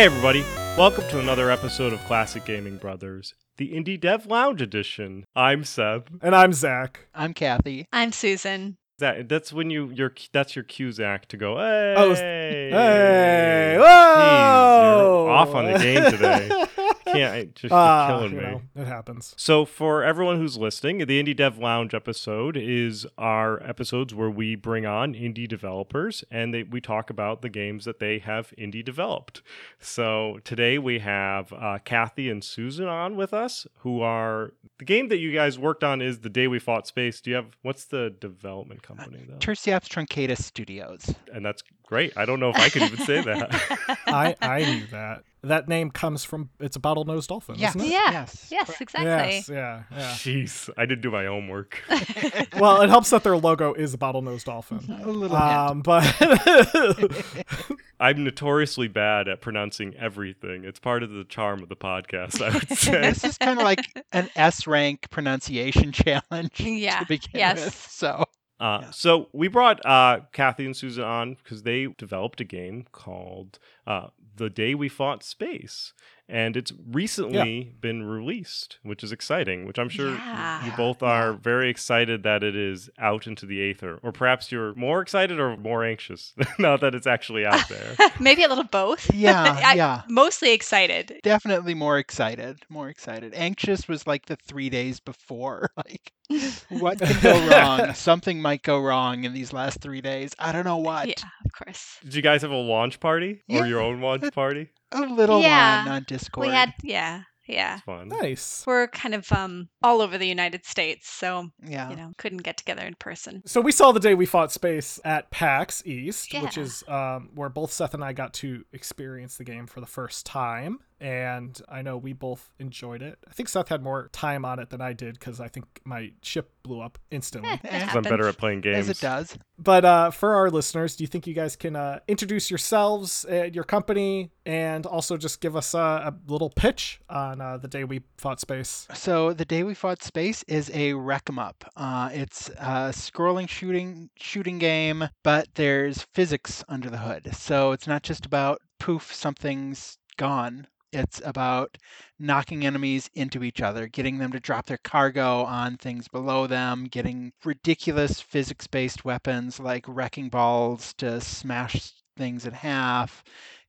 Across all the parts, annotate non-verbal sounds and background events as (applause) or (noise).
Hey, everybody. Welcome to another episode of Classic Gaming Brothers, the Indie Dev Lounge Edition. I'm Seb. And I'm Zach. I'm Kathy. I'm Susan. That, that's when you your that's your cue, Zach, to go. Hey, Oh, Hey, Jeez, whoa! you're off on the game today. (laughs) Can't I, just you're Ah, killing me. know, it happens. So, for everyone who's listening, the Indie Dev Lounge episode is our episodes where we bring on indie developers and they, we talk about the games that they have indie developed. So, today we have uh, Kathy and Susan on with us, who are the game that you guys worked on is The Day We Fought Space. Do you have what's the development company, though? Tursiops Truncatus Studios. And that's great. I don't know if I could even say that. (laughs) I I knew that. That name comes from it's a bottlenose dolphin, Yeah. isn't it? Yeah. Yes, Yes, exactly. Yes, yeah, yeah. Jeez, I didn't do my homework. (laughs) well, it helps that their logo is a bottlenose dolphin. A little hint. Um, (laughs) but I'm notoriously bad at pronouncing everything. It's part of the charm of the podcast, I would say. this is kind of like an S rank pronunciation challenge Yeah, to begin yes. with. So Uh, Yeah. So we brought uh, Kathy and Susan on because they developed a game called uh, "The Day We Fought Space," and it's recently been released, which is exciting. Which I'm sure Yeah. you both are very excited that it is out into the aether, or perhaps you're more excited or more anxious (laughs) now that it's actually out there. (laughs) Maybe a little both. (laughs) yeah, I- yeah. Mostly excited. Definitely more excited. More excited. Anxious was like the three days before. Like, what can go (laughs) wrong? Something might go wrong in these last three days. I don't know what. Yeah, of course. Did you guys have a launch party or Yeah. your own launch party? A little Yeah, one on Discord. We had, yeah, yeah. It's fun. nice. We're kind of um all over the United States, so yeah. you know couldn't get together in person. So we saw the day we fought space at PAX East, which is um, where both Seth and I got to experience the game for the first time. And I know we both enjoyed it. I think Seth had more time on it than I did because I think my ship blew up instantly. Eh, Because Because I'm better at playing games. As it does. But uh, for our listeners, do you think you guys can uh, introduce yourselves, and your company, and also just give us uh, a little pitch on uh, the day we fought space? So the day we fought space is a wreck 'em up. Uh, it's a scrolling shooting shooting game, but there's physics under the hood. So it's not just about poof something's gone. It's about knocking enemies into each other, getting them to drop their cargo on things below them, getting ridiculous physics-based weapons like wrecking balls to smash things in half,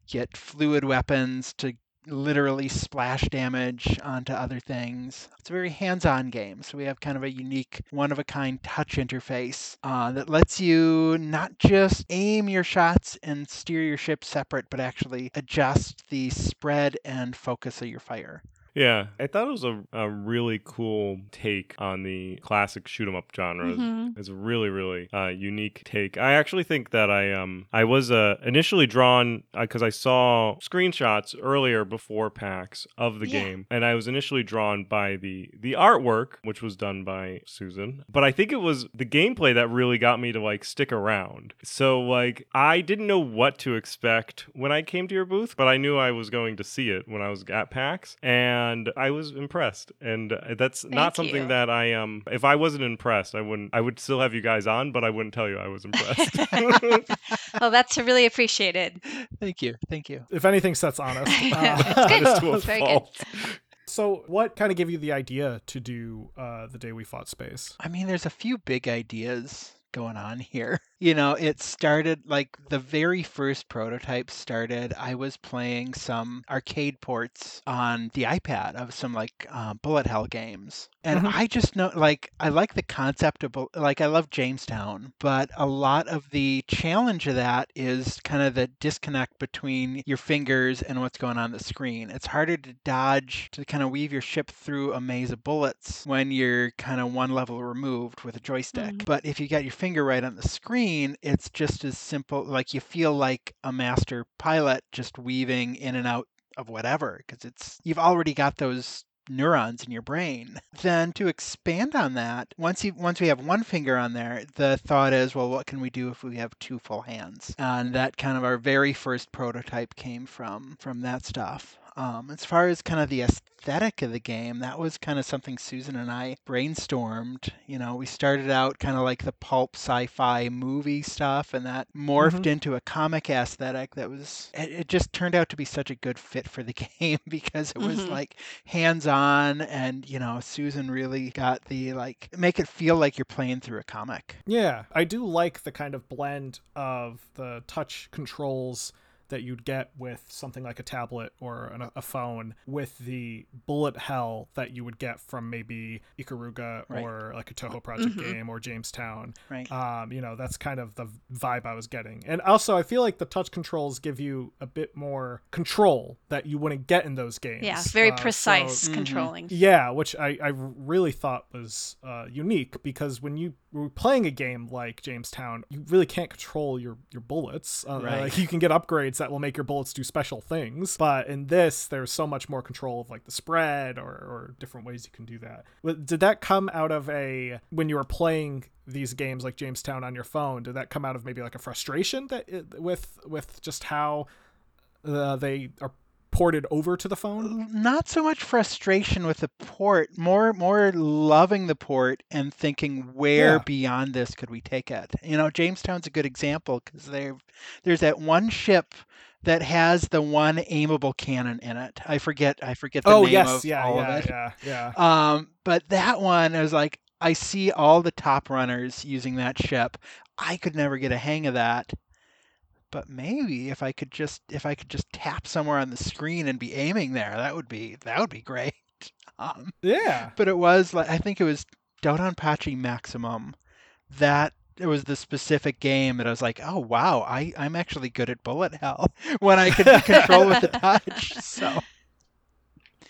get fluid weapons to literally splash damage onto other things. It's a very hands on game. So we have kind of a unique, one of a kind touch interface uh, that lets you not just aim your shots and steer your ship separate, but actually adjust the spread and focus of your fire. Yeah, I thought it was a, a really cool take on the classic shoot 'em up genre. Mhm. It's a really, really uh, unique take. I actually think that I um I was uh, initially drawn because I saw screenshots earlier before PAX of the Yeah. game, and I was initially drawn by the the artwork, which was done by Susan. But I think it was the gameplay that really got me to like stick around. So like I didn't know what to expect when I came to your booth, but I knew I was going to see it when I was at PAX, and I was impressed. And uh, that's not something you. that I um if I wasn't impressed, I wouldn't I would still have you guys on, but I wouldn't tell you I was impressed. (laughs) well, that's really appreciated. Thank you. Thank you. If anything, Seth's honest. Yeah, Uh, it's (laughs) good. That is to a It's very good. So, what kind of gave you the idea to do uh, the day we fought space? I mean, there's a few big ideas going on here. You know, it started like the very first prototype started. I was playing some arcade ports on the iPad of some like uh, bullet hell games. And Mhm. I just know, like, I like the concept of, like, I love Jamestown, but a lot of the challenge of that is kind of the disconnect between your fingers and what's going on the screen. It's harder to dodge, to kind of weave your ship through a maze of bullets when you're kind of one level removed with a joystick. Mhm. But if you got your finger right on the screen, it's just as simple. Like, you feel like a master pilot just weaving in and out of whatever because it's you've already got those neurons in your brain. Then to expand on that, once you once we have one finger on there, the thought is, well, what can we do if we have two full hands? And that kind of our very first prototype came from from that stuff. Um, as far as kind of the aesthetic of the game, that was kind of something Susan and I brainstormed. You know, we started out kind of like the pulp sci-fi movie stuff, and that morphed Mhm. into a comic aesthetic that was. It, it just turned out to be such a good fit for the (laughs) game because it was Mhm. like hands-on, and you know, Susan really got the like make it feel like you're playing through a comic. Yeah, I do like the kind of blend of the touch controls that you'd get with something like a tablet or an, a phone with the bullet hell that you would get from maybe Ikaruga Right. or like a Touhou Project Mhm. game or Jamestown. Right. Um, you know, that's kind of the vibe I was getting. And also, I feel like the touch controls give you a bit more control that you wouldn't get in those games. Yeah, very Uh, so- precise Mhm. controlling. yeah, which I, I really thought was uh, unique because when you were playing a game like Jamestown, you really can't control your, your bullets. Uh, Right. like, you can get upgrades that will make your bullets do special things, but in this, there's so much more control of like the spread or, or different ways you can do that. Did that come out of a when you were playing these games like Jamestown on your phone? Did that come out of maybe like a frustration that it, with with just how uh, they are ported over to the phone? not so much frustration with the port more more loving the port and thinking where Yeah. beyond this could we take it you know jamestown's a good example because there there's that one ship that has the one aimable cannon in it i forget i forget the oh name yes, of yeah, all yeah, of it yeah, yeah. um but that one I was like i see all the top runners using that ship i could never get a hang of that but maybe if I could just if I could just tap somewhere on the screen and be aiming there, that would be that would be great. (laughs) Um, Yeah. but it was like I think it was Dodonpachi Maximum that it was the specific game that I was like, oh wow, I I'm actually good at bullet hell (laughs) when I can control with the (laughs) touch. So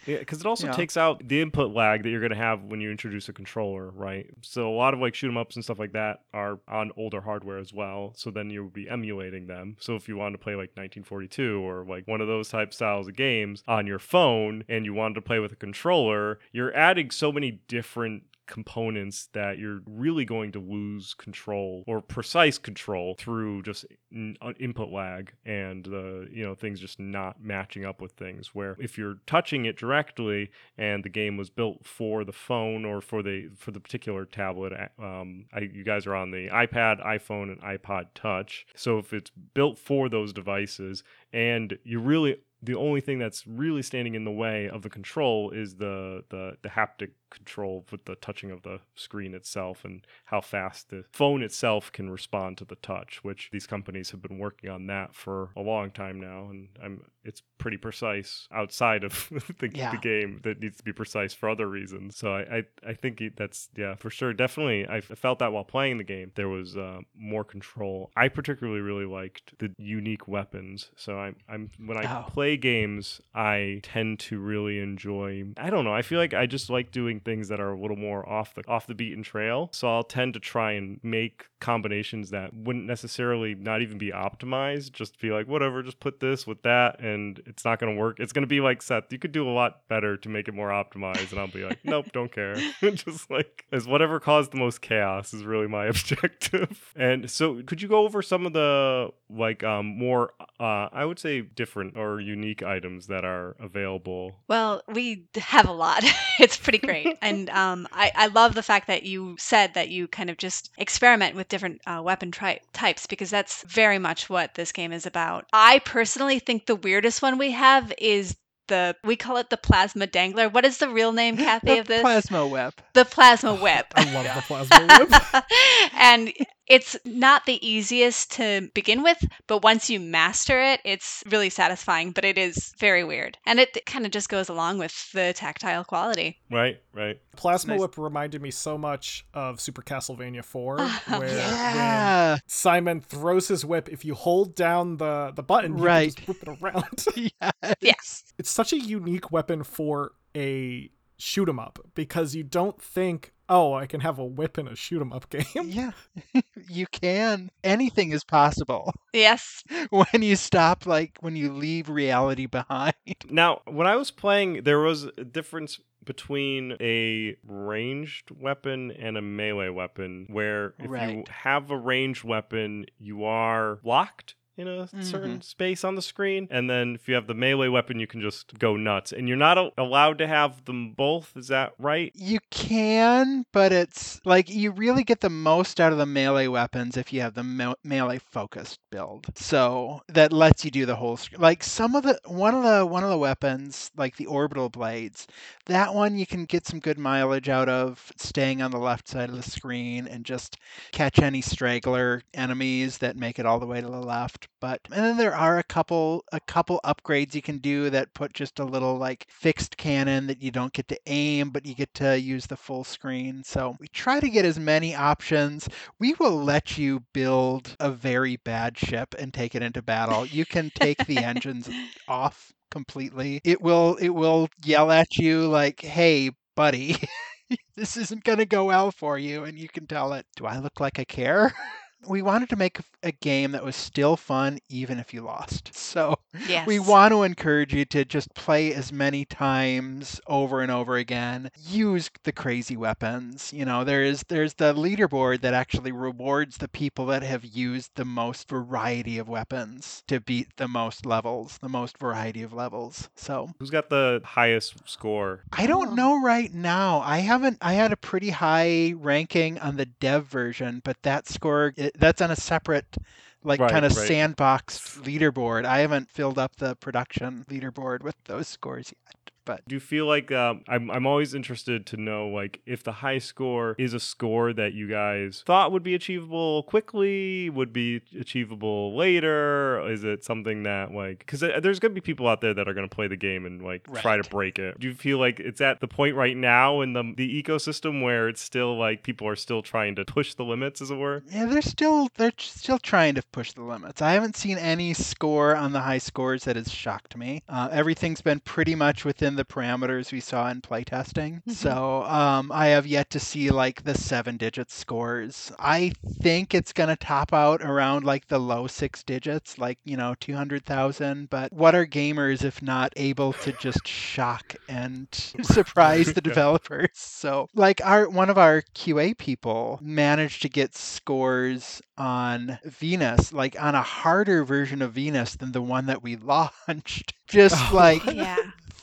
Yeah, because it also Yeah. takes out the input lag that you're going to have when you introduce a controller, right? So a lot of like shoot 'em ups and stuff like that are on older hardware as well. So then you'll be emulating them. So if you wanted to play like 1942 or like one of those type styles of games on your phone and you wanted to play with a controller, you're adding so many different components that you're really going to lose control or precise control through just in, uh, input lag and uh, you know things just not matching up with things. Where if you're touching it directly and the game was built for the phone or for the for the particular tablet um, I, you guys are on the ipad iphone and ipod touch. So if it's built for those devices and you really the only thing that's really standing in the way of the control is the the, the haptic control with the touching of the screen itself and how fast the phone itself can respond to the touch which these companies have been working on that for a long time now. And I'm it's pretty precise outside of (laughs) the, Yeah. the game that needs to be precise for other reasons. So I I, I think that's yeah for sure. Definitely I felt that while playing the game there was uh, more control. I particularly really liked the unique weapons. So I'm I'm when I Oh. play games I tend to really enjoy I don't know I feel like I just like doing things that are a little more off the off the beaten trail. So I'll tend to try and make combinations that wouldn't necessarily not even be optimized. Just be like whatever just put this with that and it's not going to work it's going to be like Seth you could do a lot better to make it more optimized and I'll be like (laughs) nope don't care (laughs) just like as whatever caused the most chaos is really my (laughs) objective and so could you go over some of the like um more uh I would say different or unique items that are available Well, we have a lot. it's pretty great. and um, I, I love the fact that you said that you kind of just experiment with different uh, weapon tri- types because that's very much what this game is about. I personally think the weirdest one we have is the, we call it the plasma dangler. What is the real name, (laughs) Kathy, the of this? The plasma whip. the plasma whip. (laughs) I love the plasma whip. (laughs) and it's not the easiest to begin with, but once you master it, it's really satisfying, but it is very weird. And it kind of just goes along with the tactile quality. right right Plasma Nice. whip reminded me so much of Super Castlevania 4, Oh, where when Yeah. Simon throws his whip, if you hold down the, the button, you Right. can just whip it around. yes. Yes. It's such a unique weapon for a shoot 'em up because you don't think, oh, I can have a whip in a shoot 'em up (laughs) game. Yeah. (laughs) you can. Anything is possible (laughs) Yes. when you stop like when you leave reality behind. Now, when I was playing, there was a difference between a ranged weapon and a melee weapon, where if you have a ranged weapon, you are locked in a Mm-hmm. certain space on the screen. And then if you have the melee weapon, you can just go nuts. And you're not a- allowed to have them both. Is that right? You can, but it's like you really get the most out of the melee weapons if you have the me- melee focused build. So that lets you do the whole sc- like some of the one of the one of the weapons like the orbital blades. That one you can get some good mileage out of staying on the left side of the screen and just catch any straggler enemies that make it all the way to the left. But and then there are a couple a couple upgrades you can do that put just a little like fixed cannon that you don't get to aim, but you get to use the full screen. So we try to get as many options. We will let you build a very bad ship and take it into battle. You can take the engines (laughs) off completely. It will it will yell at you like, "Hey, buddy." (laughs) this isn't going to go well for you and you can tell it do i look like i care (laughs) we wanted to make a game that was still fun even if you lost (laughs) so Yes. we want to encourage you to just play as many times over and over again use the crazy weapons you know there is there's the leaderboard that actually rewards the people that have used the most variety of weapons to beat the most levels the most variety of levels so Who's got the highest score? I don't know right now. I haven't. I had a pretty high ranking on the dev version, but that score it, that's on a separate, like Right, kind of right. sandbox leaderboard. I haven't filled up the production leaderboard with those scores yet. But Do you feel like um, I'm? I'm always interested to know like if the high score is a score that you guys thought would be achievable quickly, would be achievable later. Is it something that like because there's gonna be people out there that are gonna play the game and like try to break it. Do you feel like it's at the point right now in the the ecosystem where it's still like people are still trying to push the limits, as it were? yeah, they're still they're still trying to push the limits. I haven't seen any score on the high scores that has shocked me. Uh, everything's been pretty much within the parameters we saw in playtesting. Mhm. So um, I have yet to see like the seven digit scores. I think it's gonna top out around like the low six digits, like you know two hundred thousand. But what are gamers if not able to just shock and (laughs) surprise the (laughs) developers? So like our one of our QA people managed to get scores on Venus, like on a harder version of Venus than the one that we launched. (laughs) Just Oh. like Yeah.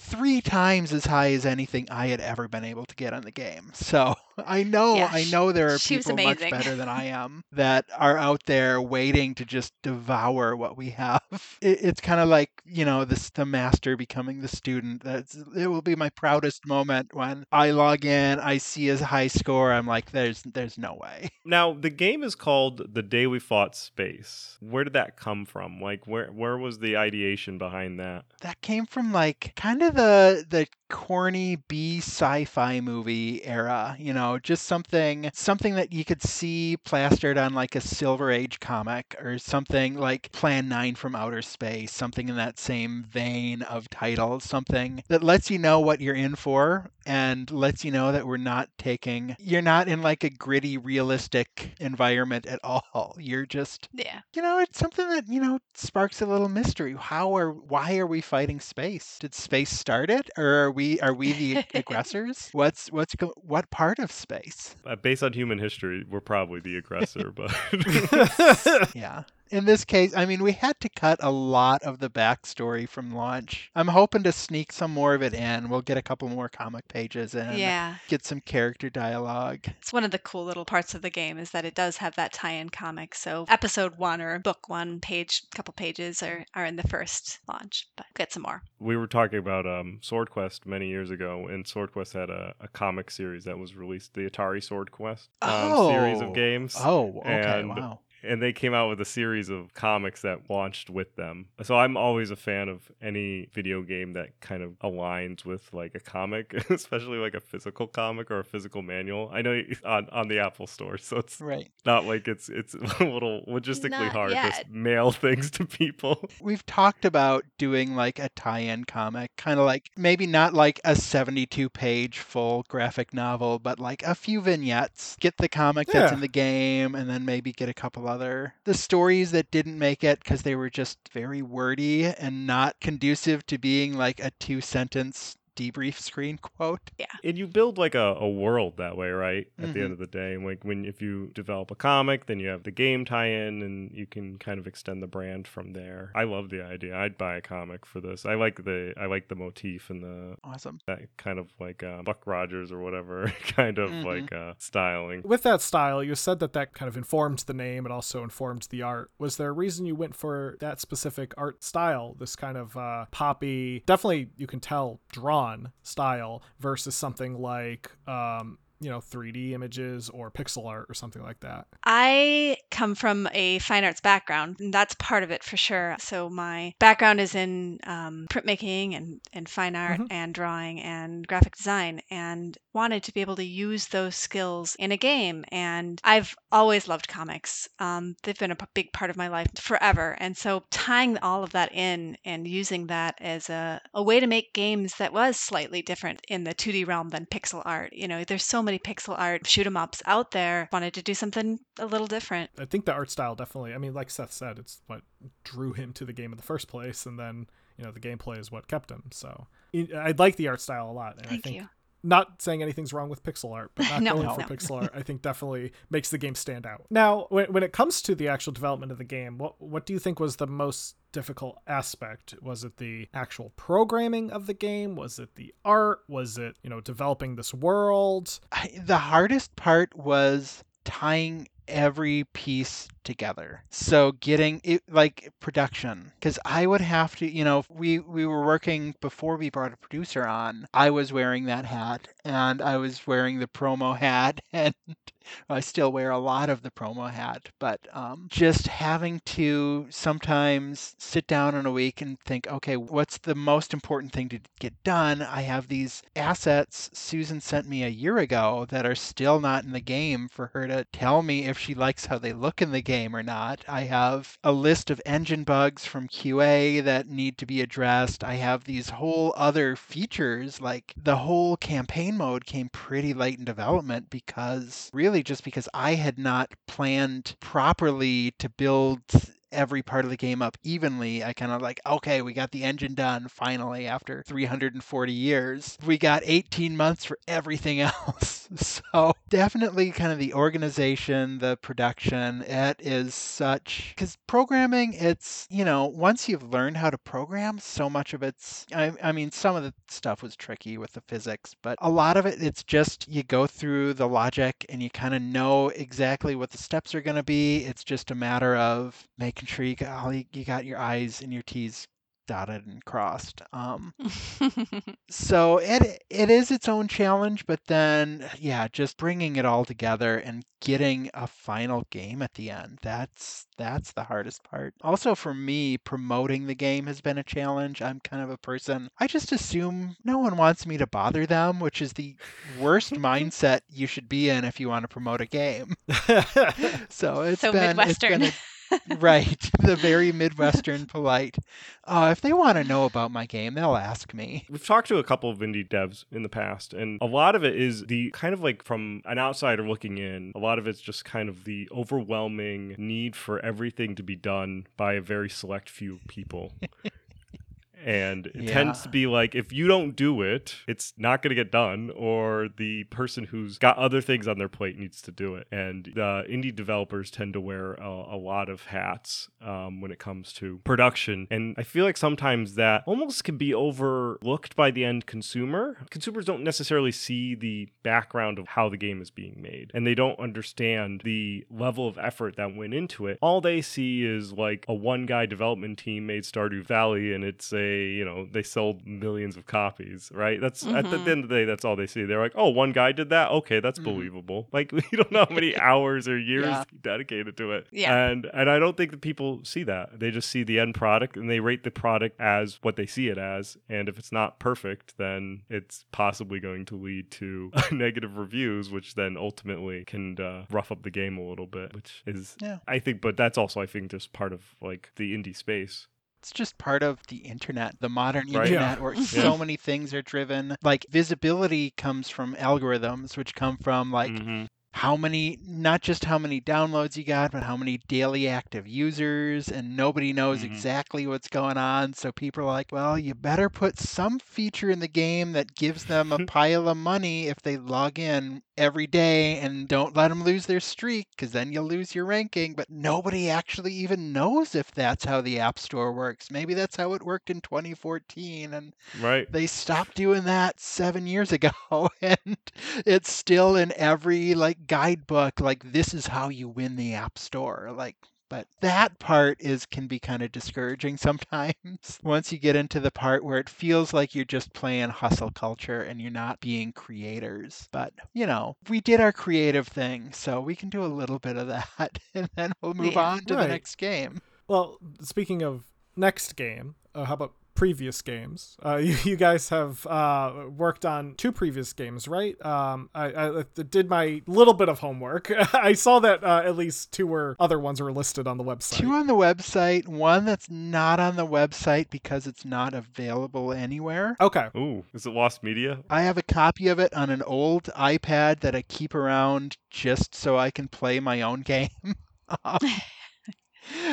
Three times as high as anything I had ever been able to get on the game. So I know, Yeah, I know there are people much better than (laughs) I am that are out there waiting to just devour what we have. (laughs) It, it's kind of like you know this the master becoming the student. That's it will be my proudest moment when I log in, I see his high score. I'm like, there's there's no way. (laughs) Now the game is called The Day We Fought Space. Where did that come from? Like where where was the ideation behind that? That came from like kind of the the corny B sci-fi movie era, you know, just something something that you could see plastered on like a Silver Age comic or something like Plan 9 from Outer Space, something in that same vein of title, something that lets you know what you're in for and lets you know that we're not taking you're not in like a gritty realistic environment at all. You're just Yeah. you know, it's something that, you know, sparks a little mystery. How are why are we fighting space? Did space start it or are we are we the (laughs) aggressors? What's what's go, what part of space? Uh, based on human history, we're probably the aggressor, but (laughs) (laughs) Yeah. In this case, I mean, we had to cut a lot of the backstory from launch. I'm hoping to sneak some more of it in. We'll get a couple more comic pages in. Yeah. Get some character dialogue. It's one of the cool little parts of the game is that it does have that tie-in comic. So episode one or book one page, couple pages are, are in the first launch, but get some more. we were talking about um, Sword Quest many years ago, and Sword Quest had a, a comic series that was released, the Atari Sword Quest um, series of Oh. games. Oh, okay. And wow. And they came out with a series of comics that launched with them. So I'm always a fan of any video game that kind of aligns with like a comic, (laughs) especially like a physical comic or a physical manual. I know on on the Apple Store, so it's Right. not like it's it's (laughs) a little logistically Not hard to yet. mail things to people. (laughs) We've talked about doing like a tie-in comic, kind of like maybe not like a 72-page full graphic novel, but like a few vignettes. Get the comic that's in the game and then maybe get a couple other the stories that didn't make it cuz they were just very wordy and not conducive to being like a two-sentence debrief screen quote. Yeah. And you build like a, a world that way, right? At the Mhm. end of the day, and like when if you develop a comic, then you have the game tie-in, and you can kind of extend the brand from there. I love the idea. I'd buy a comic for this. I like the I like the motif and the Awesome. that kind of like uh, Buck Rogers or whatever (laughs) kind of Mhm. like uh, styling. With that style, you said that that kind of informed the name. It also informed the art. Was there a reason you went for that specific art style? This kind of uh, poppy, definitely you can tell drawn style versus something like, um, you know, 3D images or pixel art or something like that. I come from a fine arts background, and that's part of it for sure. So my background is in um, printmaking and, and fine art Mhm. and drawing and graphic design, and wanted to be able to use those skills in a game. And I've always loved comics. Um, they've been a p- big part of my life forever. And so tying all of that in and using that as a, a way to make games that was slightly different in the 2D realm than pixel art. You know, there's so many pixel art shoot 'em ups out there. Wanted to do something a little different. I think the art style definitely, I mean, like Seth said, it's what drew him to the game in the first place. And then, you know, the gameplay is what kept him. So I like the art style a lot. And Thank I think you. Not saying anything's wrong with pixel art, but (laughs) not No, going no. for pixel art, I think (laughs) definitely makes the game stand out. Now, when, when it comes to the actual development of the game, what what do you think was the most difficult aspect? Was it the actual programming of the game? Was it the art? Was it you know developing this world? I, the hardest part was tying every piece together. So getting it like production cuz I would have to, you know, we we were working before we brought a producer on. I was wearing that hat and I was wearing the promo hat (laughs) and I still wear a lot of the promo hat, but um, just having to sometimes sit down in a week and think, okay, what's the most important thing to get done? I have these assets Susan sent me a year ago that are still not in the game for her to tell me if she likes how they look in the game or not. I have a list of engine bugs from QA that need to be addressed. I have these whole other features, like the whole campaign mode came pretty late in development because really just because I had not planned properly to build every part of the game up evenly. I kind of like, okay, we got the engine done finally after 340 years. We got 18 months for everything (laughs) else. So definitely kind of the organization, the production, it is such because programming, it's, you know, once you've learned how to program, so much of it's, I, I mean, some of the stuff was tricky with the physics, but a lot of it, it's just you go through the logic and you kind of know exactly what the steps are going to be. It's just a matter of making sure you got all you, you got your I's and your T's dotted and crossed. Um, (laughs) so it it is its own challenge, but then yeah, just bringing it all together and getting a final game at the end. That's that's the hardest part. Also for me, promoting the game has been a challenge. I'm kind of a person I just assume no one wants me to bother them, which is the worst (laughs) mindset you should be in if you want to promote a game. (laughs) So it's so been Midwestern. it's been a right (laughs) the very midwestern polite uh, if they want to know about my game they'll ask me We've talked to a couple of indie devs in the past, and a lot of it is the kind of like from an outsider looking in, a lot of it's just kind of the overwhelming need for everything to be done by a very select few people. (laughs) And it tends to be like if you don't do it, it's not going to get done, or the person who's got other things on their plate needs to do it. And the indie developers tend to wear a, a lot of hats um, when it comes to production. And I feel like sometimes that almost can be overlooked by the end consumer. Consumers don't necessarily see the background of how the game is being made, and they don't understand the level of effort that went into it. All they see is like a one guy development team made Stardew Valley, and it's a, you know, they sold millions of copies, right? That's at the Mhm. end of the day, that's all they see. They're like, oh, one guy did that? Okay, that's Mhm. believable. (laughs) Like, you don't know how many (laughs) hours or years Yeah. dedicated to it. Yeah. And and I don't think that people see that. They just see the end product and they rate the product as what they see it as. And if it's not perfect, then it's possibly going to lead to (laughs) negative reviews, which then ultimately can uh, rough up the game a little bit, which is Yeah. I think but that's also I think just part of like the indie space. It's just part of the internet the modern Right. Yeah. internet where (laughs) so many things are driven like visibility comes from algorithms which come from like Mhm. How many not just how many downloads you got but how many daily active users and nobody knows Mhm. exactly what's going on so people are like well you better put some feature in the game that gives them a (laughs) pile of money if they log in every day and don't let them lose their streak because then you'll lose your ranking but nobody actually even knows if that's how the app store works maybe that's how it worked in 2014 and Right. they stopped doing that seven years ago (laughs) and it's still in every like guidebook like this is how you win the app store like but that part is can be kind of discouraging (laughs) sometimes once you get into the part where it feels like you're just playing hustle culture and you're not being creators but you know we did our creative thing so we can do a little bit of that (laughs) and then we'll move Yeah. on to Right. the next game Well, speaking of next game, uh, how about previous games? Uh, (laughs) you, you guys have uh, worked on two previous games, right? Um, I, I did my little bit of homework. (laughs) I saw that uh, at least two or other ones were listed on the website. Two on the website, one that's not on the website because it's not available anywhere. Okay. Ooh, is it Lost Media? I have a copy of it on an old iPad that I keep around just so I can play my own (laughs) game.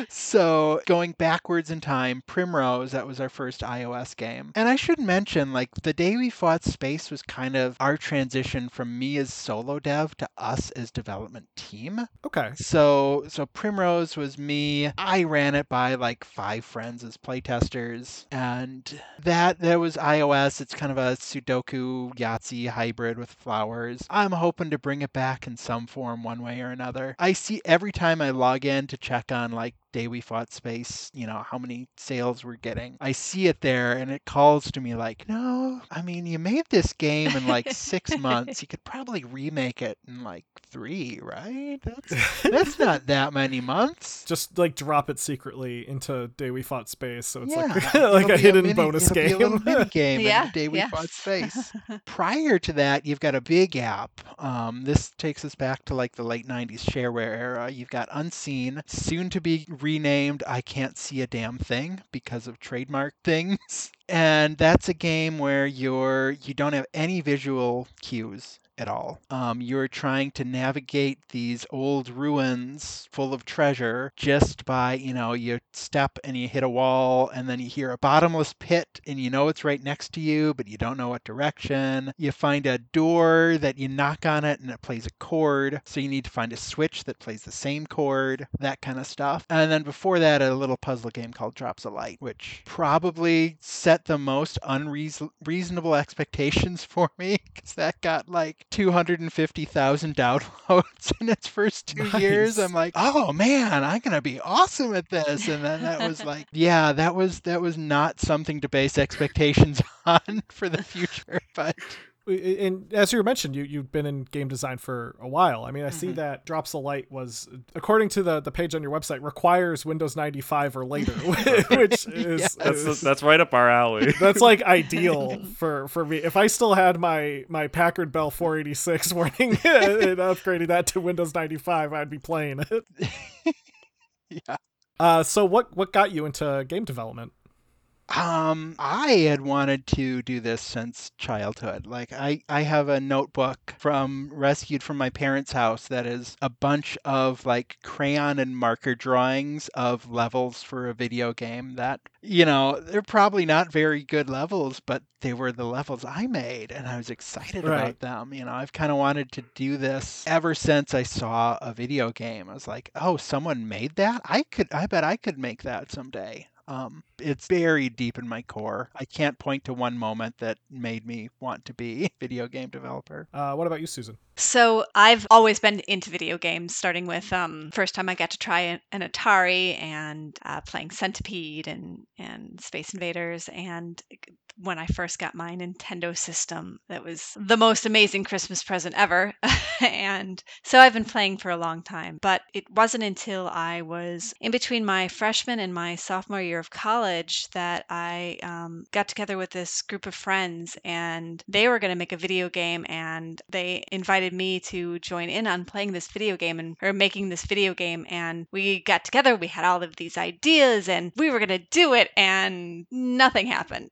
So, going backwards in time, Primrose, that was our first iOS game. And I should mention, like, the day we fought space was kind of our transition from me as solo dev to us as development team. Okay. So so Primrose was me. I ran it by like five friends as playtesters, and that that was iOS. It's kind of a Sudoku Yahtzee hybrid with flowers. I'm hoping to bring it back in some form, one way or another. I see every time I log in to check on like like day we fought space, you know, how many sales we're getting. I see it there and it calls to me like, no, I mean, you made this game in like six months. You could probably remake it in like three, right? That's that's not (laughs) that many months. Just like drop it secretly into Day We Fought Space, so it's yeah, (laughs) like like a hidden mini- bonus it'll a game. mini (laughs) game Yeah, the day we yes. fought space. Prior to that, you've got a big app. Um, this takes us back to like the late '90s shareware era. You've got Unseen, soon to be renamed I Can't See a Damn Thing because of trademark (laughs) things. And that's a game where you're you don't have any visual cues at all. Um, you're trying to navigate these old ruins full of treasure just by, you know, you step and you hit a wall and then you hear a bottomless pit and you know it's right next to you, but you don't know what direction. You find a door that you knock on it and it plays a chord. So you need to find a switch that plays the same chord, that kind of stuff. And then before that, a little puzzle game called Drops of Light, which probably set the most unreasonable expectations (laughs) for me because that got like 250,000 downloads in its first two years. I'm like, oh man, I'm gonna be awesome at this. And then that was (laughs) like, yeah, that was that was not something to base expectations (laughs) on for the future. But and as you mentioned, you you've been in game design for a while. I mean, I Mm-hmm. see that Drops of Light was, according to the the page on your website, requires Windows 95 or later, (laughs) (laughs) which is, Yes. That's is- that's right up our alley. (laughs) that's like ideal for for me. If I still had my my Packard Bell 486 running and upgrading that to Windows 95, I'd be playing it. yeah. Uh, so what what got you into game development? Um, I had wanted to do this since childhood. Like I, I have a notebook from rescued from my parents' house that is a bunch of like crayon and marker drawings of levels for a video game that, you know, they're probably not very good levels, but they were the levels I made and I was excited Right. about them. You know, I've kind of wanted to do this ever since I saw a video game. I was like, "Oh, someone made that? I could I bet I could make that someday." Um, it's buried deep in my core. I can't point to one moment that made me want to be (laughs) a video game developer. Uh, what about you, Susan? So I've always been into video games, starting with um, first time I got to try an, Atari and uh, playing Centipede and and Space Invaders, and when I first got my Nintendo system, that was the most amazing Christmas present ever. (laughs) and so I've been playing for a long time, but it wasn't until I was in between my freshman and my sophomore year of college that I um, got together with this group of friends, and they were going to make a video game, and they invited me to join in on playing this video game and or making this video game, and we got together. We had all of these ideas, and we were going to do it, and nothing happened.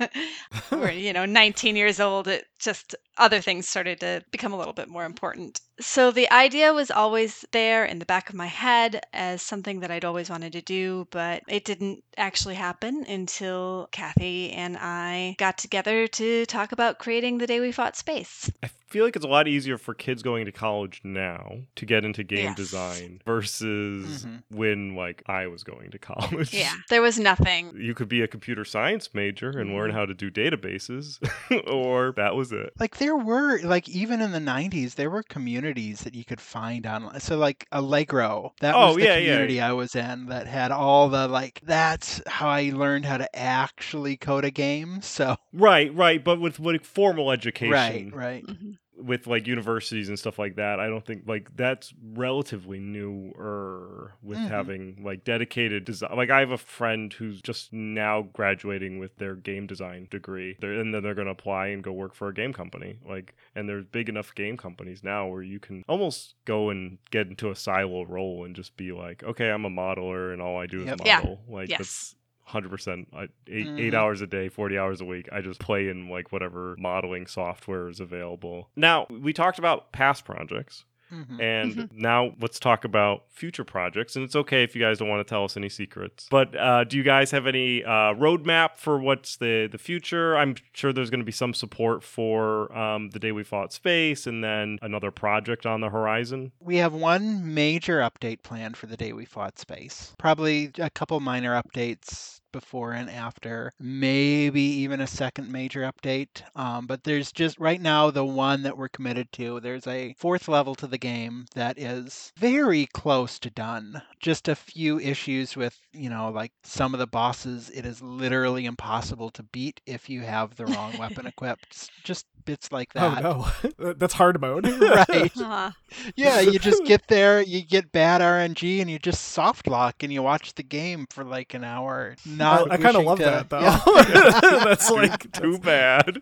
(laughs) we're you know 19 years old. It just other things started to become a little bit more important. So the idea was always there in the back of my head as something that I'd always wanted to do, but it didn't actually happen until Kathy and I got together to talk about creating the day we fought space. I feel like it's a lot easier for kids going to college now to get into game Yes. design versus Mhm. when like I was going to (laughs) college. Yeah, there was nothing. You could be a computer science major and learn Mhm. how to do databases, (laughs) or that was it. Like there were like even in the 90s there were communities that you could find online. So like Allegro, that Oh, was the yeah, yeah. community I was in that had all the like that's how I learned how to actually code a game. So Right, right. But with like formal education, right, right. Mhm. With like universities and stuff like that, I don't think like that's relatively newer with Mhm. having like dedicated design. Like I have a friend who's just now graduating with their game design degree, they're, and then they're going to apply and go work for a game company. Like, and there's big enough game companies now where you can almost go and get into a silo role and just be like, okay, I'm a modeler and all I do Yep. is Yeah. model. Like that's Yes. Hundred percent. Eight eight Mhm. hours a day, forty hours a week. I just play in like whatever modeling software is available. Now we talked about past projects, Mhm. and Mhm. now let's talk about future projects. And it's okay if you guys don't want to tell us any secrets. But uh, do you guys have any uh, roadmap for what's the the future? I'm sure there's going to be some support for um, the day we fought space, and then another project on the horizon. We have one major update planned for the day we fought space. Probably a couple minor updates before and after, maybe even a second major update. Um, but there's just right now the one that we're committed to. There's a fourth level to the game that is very close to done. Just a few issues with, you know, like some of the bosses, it is literally impossible to beat if you have the wrong weapon (laughs) equipped. Just bits like that. Oh no, (laughs) that's hard mode. (laughs) Right. (laughs) Uh, Yeah, you just get there, you get bad RNG, and you just soft lock and you watch the game for like an hour. Not I kind of love to- that though. Yeah. that's like Too bad.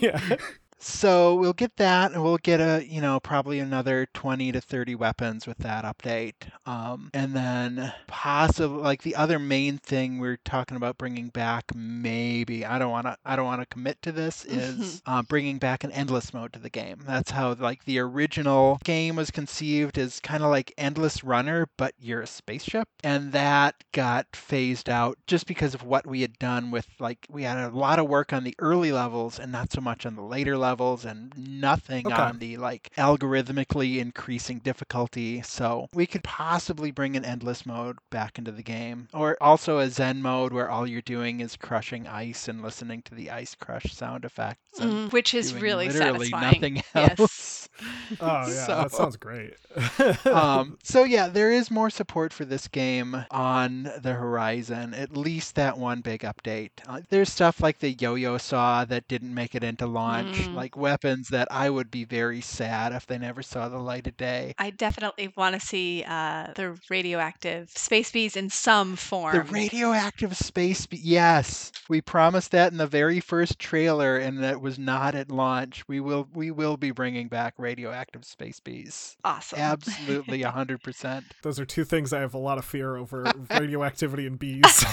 yeah. So we'll get that, and we'll get a you know probably another twenty to thirty weapons with that update, um, and then possibly like the other main thing we're talking about bringing back. Maybe I don't want to I don't want to commit to this is uh, bringing back an endless mode to the game. That's how like the original game was conceived as kind of like endless runner, but you're a spaceship, and that got phased out just because of what we had done with like we had a lot of work on the early levels and not so much on the later levels and nothing Okay. on the like algorithmically increasing difficulty. So we could possibly bring an endless mode back into the game, or also a Zen mode where all you're doing is crushing ice and listening to the ice crush sound effects. And mm, which is doing really literally satisfying. nothing Yes. else. (laughs) Oh yeah, So- that sounds great. (laughs) um, (laughs) so yeah, there is more support for this game on the horizon. At least that one big update. Uh, there's stuff like the yo-yo saw that didn't make it into launch, Mm. like weapons that I would be very sad if they never saw the light of day. I definitely want to see uh, the radioactive space bees in some form. The radioactive space, be- yes, we promised that in the very first trailer, and that was not at launch. We will, we will be bringing back radioactive space bees. awesome. Absolutely, hundred percent. (laughs) Those are two things I have a lot of fear over: (laughs) radioactivity and (laughs) bees.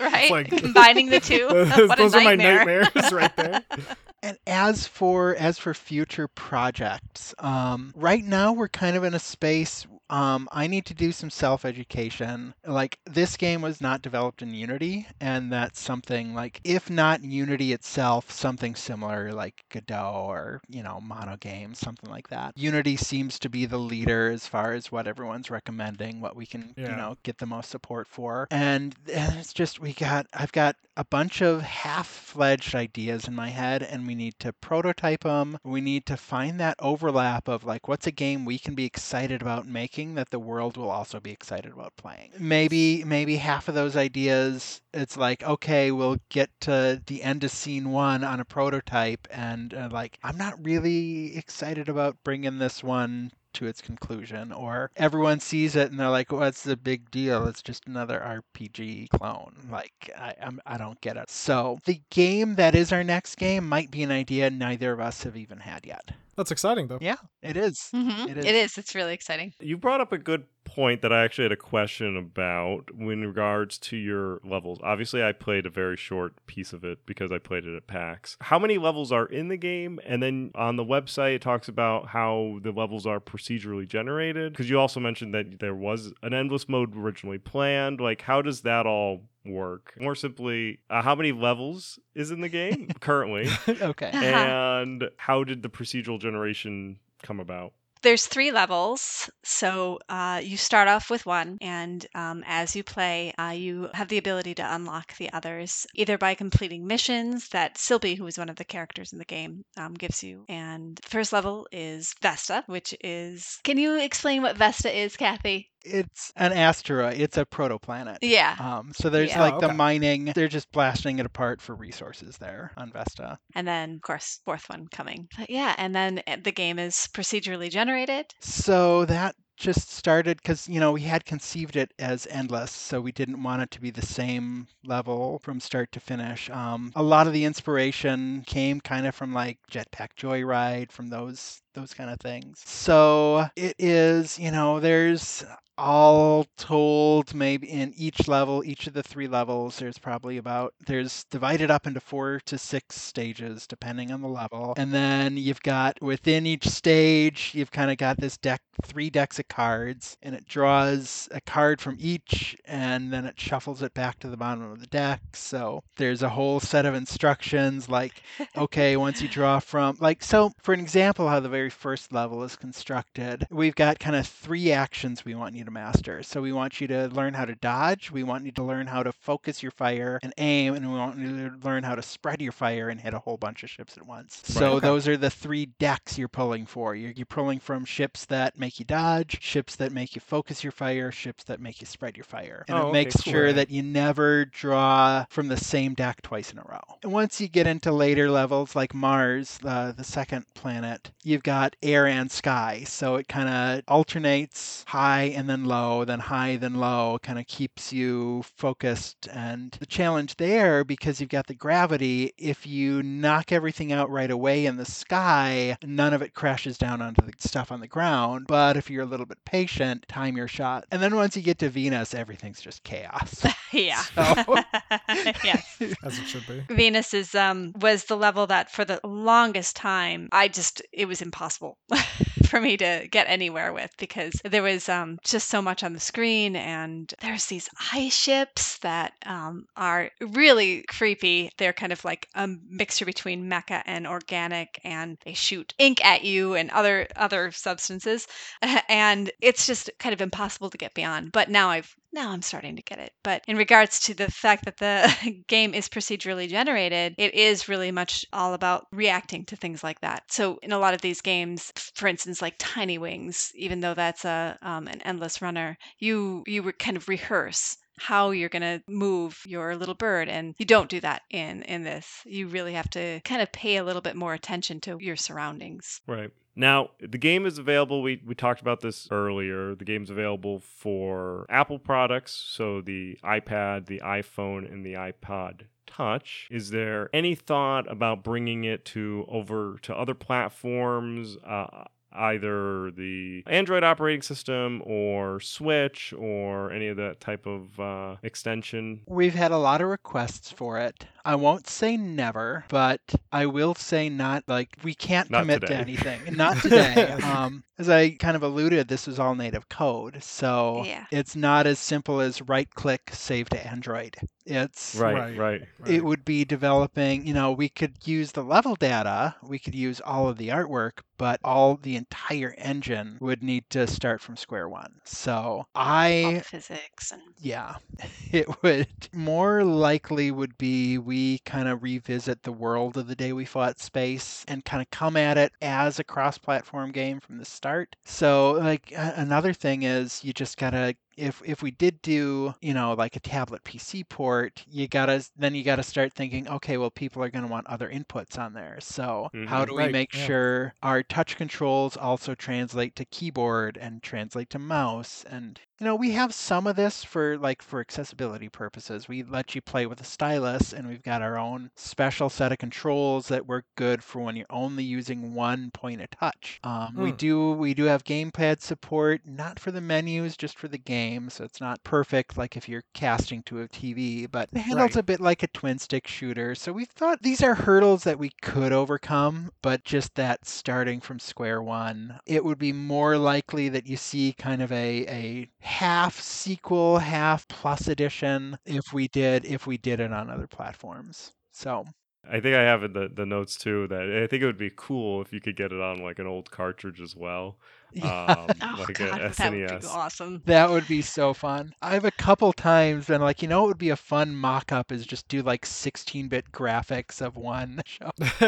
right? like- Combining the two. those what a are my nightmares right there. And as for as for future projects, um, right now we're kind of in a space. Um, I need to do some self-education. Like this game was not developed in Unity, and that's something like, if not Unity itself, something similar like Godot or you know Mono Games, something like that. Unity seems to be the leader as far as what everyone's recommending, what we can you know get the most support for, and, and it's just we got I've got a bunch of half-fledged ideas in my head, and we need to prototype them. We need to find that overlap of like what's a game we can be excited about making that the world will also be excited about playing. Maybe maybe half of those ideas it's like okay, we'll get to the end of scene 1 on a prototype and uh, like I'm not really excited about bringing this one to its conclusion or everyone sees it and they're like what's the big deal it's just another rpg clone like I, I'm, I don't get it so the game that is our next game might be an idea neither of us have even had yet That's exciting though. yeah it is Mhm. It It is. is. It's really exciting. You brought up a good point that I actually had a question about in regards to your levels. Obviously, I played a very short piece of it because I played it at PAX. How many levels are in the game? And then on the website, it talks about how the levels are procedurally generated. Because you also mentioned that there was an endless mode originally planned. Like, how does that all work? More simply, uh, how many levels is in the game (laughs) currently? okay. and how did the procedural generation come about? There's three levels. So uh, you start off with one, and um, as you play, uh, you have the ability to unlock the others either by completing missions that Sylvie, who is one of the characters in the game, um, gives you. And first level is Vesta, which is. Can you explain what Vesta is, Kathy? It's an asteroid. It's a protoplanet. Yeah. Um, so there's Yeah. like Oh, the mining. They're just blasting it apart for resources there on Vesta. And then, of course, fourth one coming. But yeah, and then uh, the game is procedurally generated. So that just started because you know we had conceived it as endless, so we didn't want it to be the same level from start to finish. Um, a lot of the inspiration came kind of from like Jetpack Joyride, from those those kind of things. So it is, you know, there's all told maybe in each level each of the three levels there's probably about there's divided up into four to six stages depending on the level and then you've got within each stage you've kind of got this deck three decks of cards and it draws a card from each and then it shuffles it back to the bottom of the deck. So there's a whole set of instructions like (laughs) okay once you draw from like so for an example how the very first level is constructed we've got kind of three actions we want you to master. So we want you to learn how to dodge we want you to learn how to focus your fire and aim and we want you to learn how to spread your fire and hit a whole bunch of ships at once. So okay. those are the three decks you're pulling for. You're, you're pulling from ships that make you dodge ships that make you focus your fire ships that make you spread your fire and Oh, it okay, makes cool. sure that you never draw from the same deck twice in a row. And once you get into later levels like Mars, uh, the second planet, you've got air and sky. So it kind of alternates high and then low, then high, then low, kind of keeps you focused. And the challenge there, because you've got the gravity, if you knock everything out right away in the sky, none of it crashes down onto the stuff on the ground. But if you're a little bit patient, time your shot. And then once you get to Venus, everything's just chaos. (laughs) yeah. So- (laughs) yes. as it should be. Venus is um was the level that for the longest time I just it was impossible (laughs) (laughs) for me to get anywhere with because there was um just so much on the screen and there's these ice ships that um are really creepy. They're kind of like a mixture between mecha and organic and they shoot ink at you and other other substances (laughs) and it's just kind of impossible to get beyond. But now I've now I'm starting to get it. But in regards to the fact that the (laughs) game is procedurally generated, it is really much all about reacting to things like that. So in a lot of these games, for instance, like Tiny Wings, even though that's a um, an endless runner, you you kind of rehearse how you're going to move your little bird and you don't do that in in this you really have to kind of pay a little bit more attention to your surroundings Right. Now, the game is available. We, we talked about this earlier. The game's available for Apple products, so the iPad, the iPhone, and the iPod Touch. Is there any thought about bringing it to over to other platforms? Uh, either the Android operating system or Switch or any of that type of uh, extension. We've had a lot of requests for it. I won't say never, but I will say not like we can't Not commit today. to anything. Not (laughs) today. um, as I kind of alluded, this is all native code, so Yeah. it's not as simple as right click save to Android. It's Right, Right. right. it would be developing, you know, we could use the level data, we could use all of the artwork, but all the entire engine would need to start from square one. So I the physics and yeah, (laughs) it would more likely would be we kind of revisit the world of the day we fought space and kind of come at it as a cross-platform game from the start. So like another thing is you just gotta if if we did do you know like a tablet PC port, you gotta then you gotta start thinking, okay, well people are gonna want other inputs on there. So how Mhm. do we Right, make yeah. sure our touch controls also translate to keyboard and translate to mouse? And you know we have some of this for like for accessibility purposes. We let you play with a stylus, and we've got our own special set of controls that work good for when you're only using one point of touch. Um, We Hmm. do we do have gamepad support, not for the menus, just for the game. So it's not perfect like if you're casting to a TV, but it handles Right. a bit like a twin stick shooter. So we thought these are hurdles that we could overcome, but just that starting from square one, it would be more likely that you see kind of a a half sequel, half plus edition if we did if we did it on other platforms. So I think I have in the, the notes too that I think it would be cool if you could get it on like an old cartridge as well. Um, (laughs) Oh like god, a that would be awesome. That would be so fun. I've a couple times been like, you know, what would be a fun mock up is just do like 16 bit graphics of one (laughs) show. (laughs)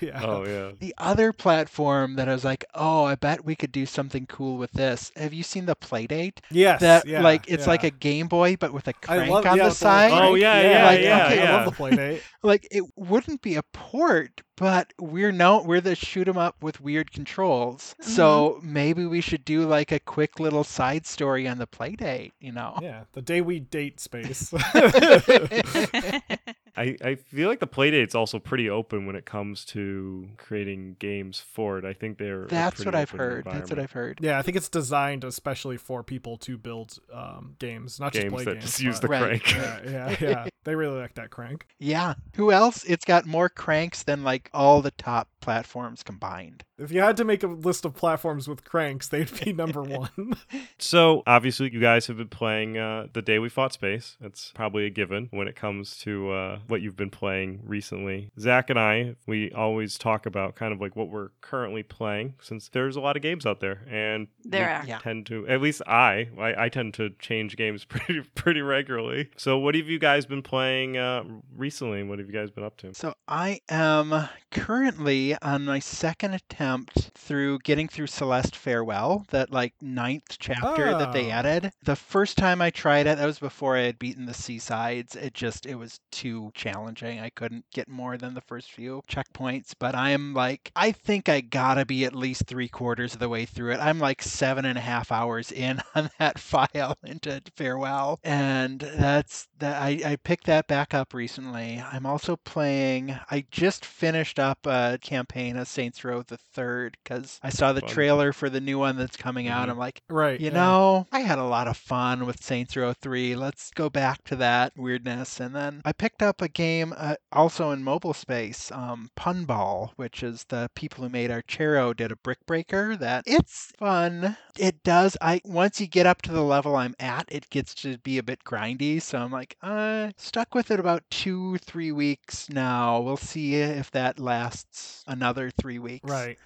yeah. Oh yeah. The other platform that I was like, oh, I bet we could do something cool with this. Have you seen the Playdate? Yes. That yeah, like it's like a Game Boy but with a crank love on yeah, the with side. Oh, crank. yeah, yeah, Like, yeah, okay, I love the Playdate. Like it wouldn't be a port, but we're no we're the shoot 'em up with weird controls. So mm-hmm. maybe we should do like a quick little side story on the Playdate, you know? Yeah, the day we date space. (laughs) (laughs) (laughs) I, I feel like the Playdate's also pretty open when it comes to creating games for it. I think they're That's what I've heard. That's what. I've heard. yeah, I think it's designed especially for people to build um, games, not just play that games. just use the Right. crank. yeah, (laughs) yeah, yeah. They really like that crank. Yeah. Who else? It's got more cranks than like all the top platforms combined. If you had to make a list of platforms with cranks, they'd be number (laughs) one. (laughs) So obviously, you guys have been playing uh, the day we fought space. That's probably a given when it comes to uh, what you've been playing recently. Zach and I, we always talk about kind of like what we're currently playing, since there's a lot of games out there, and There we are. Yeah. tend to, at least I, I, I tend to change games (laughs) pretty pretty regularly. So what have you guys been playing uh, recently? What have you guys been up to? So I am currently on my second attempt through getting through Celeste Farewell, that like ninth chapter that they Oh. added. The first time I tried it, that was before I had beaten the C-sides. It just it was too challenging. I couldn't get more than the first few checkpoints. But I am like I think I gotta be at least three quarters of the way through it. I'm like seven and a half hours in (laughs) on that file into Farewell. And that's that I, I picked that back up recently. I'm also playing I just finished up a campaign of Saints Row the third because I saw the Fun. trailer for the new one that's coming out. Mhm. I'm like, right. you yeah. know, I had a lot of fun with Saints Row 3. Let's go back to that weirdness. And then I picked up a game uh, also in mobile space, um, Punball, which is the people who made Archero did a brick breaker that it's fun. It does. I once you get up to the level I'm at, it gets to be a bit grindy. So I'm like, uh, stuck with it about two, three weeks now. We'll see if that lasts another three weeks Right.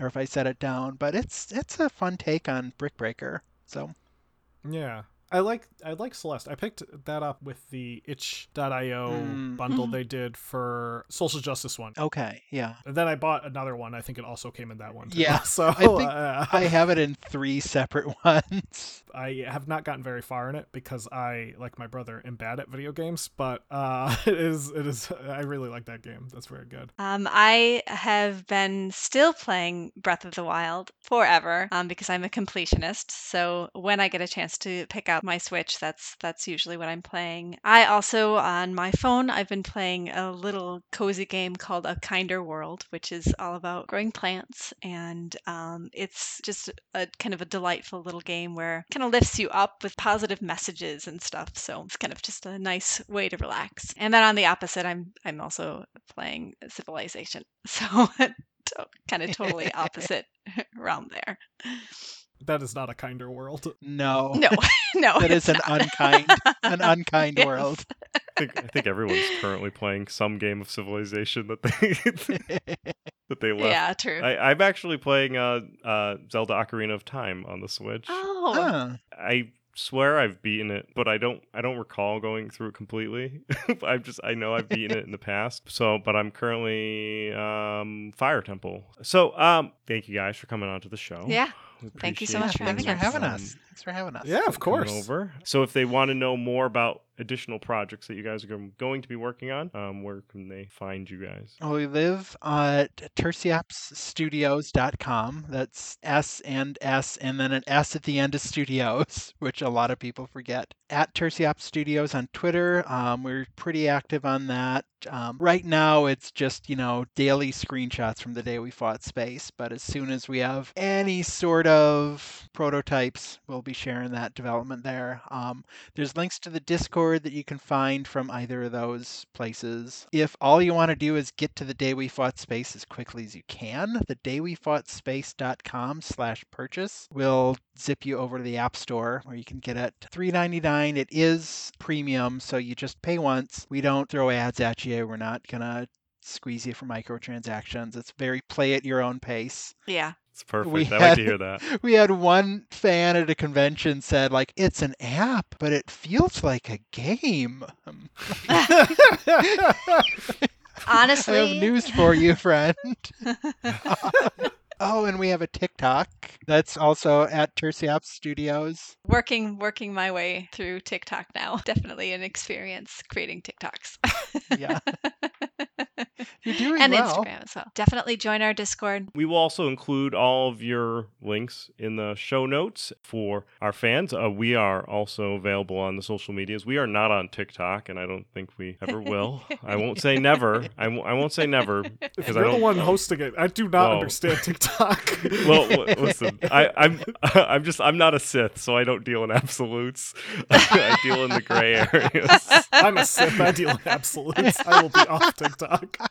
or if I set it down. But it's it's a fun take on Brick Breaker. So Yeah. I like I like Celeste. I picked that up with the itch.io Mm. bundle Mhm. they did for social justice one. okay, yeah. And then I bought another one. I think it also came in that one. Too. Yeah, (laughs) So I think uh, (laughs) I have it in three separate (laughs) ones. I have not gotten very far in it because I, like my brother, am bad at video games. But uh, it is it is I really like that game. That's very good. Um, I have been still playing Breath of the Wild forever um, because I'm a completionist. So when I get a chance to pick out my Switch, that's that's usually what I'm playing. I also on my phone I've been playing a little cozy game called A Kinder World, which is all about growing plants, and um, it's just a kind of a delightful little game where it kind of lifts you up with positive messages and stuff. So it's kind of just a nice way to relax. And then on the opposite, I'm I'm also playing Civilization. (laughs) So (laughs) kind of totally (laughs) opposite realm there. That is not a kinder world. No, No, (laughs) (laughs) no, that is it's an not. unkind, an unkind (laughs) Yes. world. I think, I think everyone's currently playing some game of Civilization that they that they left. Yeah, true. I, I'm actually playing uh, uh, Zelda Ocarina of Time on the Switch. oh, Huh. I swear I've beaten it, but I don't I don't recall going through it completely. I've just I know I've beaten it in the past. So, but I'm currently um Fire Temple. So, um thank you guys for coming on to the show. Yeah. We Thank you so much for Thanks having for us. having us. Thanks Thanks for having us. Yeah, of course. over. So if they want to know more about additional projects that you guys are going to be working on, um, where can they find you guys? Well, we live at tursiopsstudios.com. That's S and S and then an S at the end of studios, (laughs) which a lot of people forget. At Tursiops Studios on Twitter. Um, we're pretty active on that. Um, right now, it's just, you know, daily screenshots from the day we fought space. But as soon as we have any sort of prototypes, we'll be sharing that development there. Um, there's links to the Discord that you can find from either of those places. If all you want to do is get to the day we fought space as quickly as you can, the daywefoughtspace.com slash purchase will zip you over to the App Store where you can get it $3.99. It is premium, so you just pay once. We don't throw ads at you. We're not gonna squeeze you for microtransactions. It's very play at your own pace. Yeah. It's perfect. We I like had- to hear that. (laughs) We had one fan at a convention said like it's an app, but it feels like a game. Honestly, (laughs) I have news for you, friend. (laughs) oh, and we have a TikTok that's also at Tursiops Studios. working working my way through TikTok now. Definitely an experience creating TikToks. Yeah. You're doing and well. Instagram as well. Definitely join our Discord. We will also include all of your links in the show notes for our fans. Uh, we are also available on the social medias. We are not on TikTok, and I don't think we ever (laughs) will. I won't say (laughs) never. I w- I won't say never (laughs) because I you're the don't. one hosting it, I do not Whoa. understand TikTok. well, w- listen, I, I'm I'm just I'm not a Sith, so I don't deal in absolutes. I deal in the gray areas. I'm a Sith. I deal in absolutes. I will be off TikTok.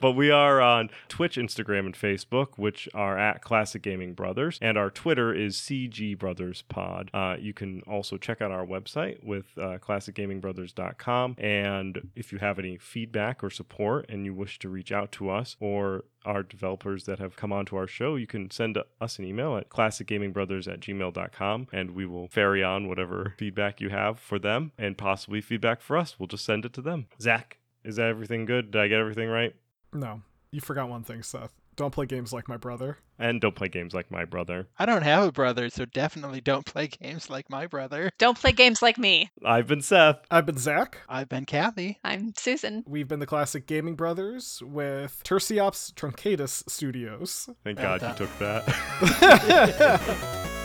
But we are on Twitch, Instagram, and Facebook, which are at Classic Gaming Brothers, and our Twitter is CG Brothers Pod. Uh, you can also check out our website with uh, ClassicGamingBrothers.com. And if you have any feedback or support and you wish to reach out to us or our developers that have come onto our show, you can send us an email at classicgamingbrothers at gmail.com and we will ferry on whatever feedback you have for them and possibly feedback for us. We'll just send it to them. Zach, is that everything good? Did I get everything right? No, you forgot one thing, Seth. Don't play games like my brother. And don't play games like my brother. I don't have a brother, so definitely don't play (laughs) games like my brother. Don't play games like me. I've been Seth. I've been Zach. I've been Kathy. I'm Susan. We've been the Classic Gaming Brothers with Tursiops Truncatus Studios. Thank Well God you (laughs) took that. (laughs)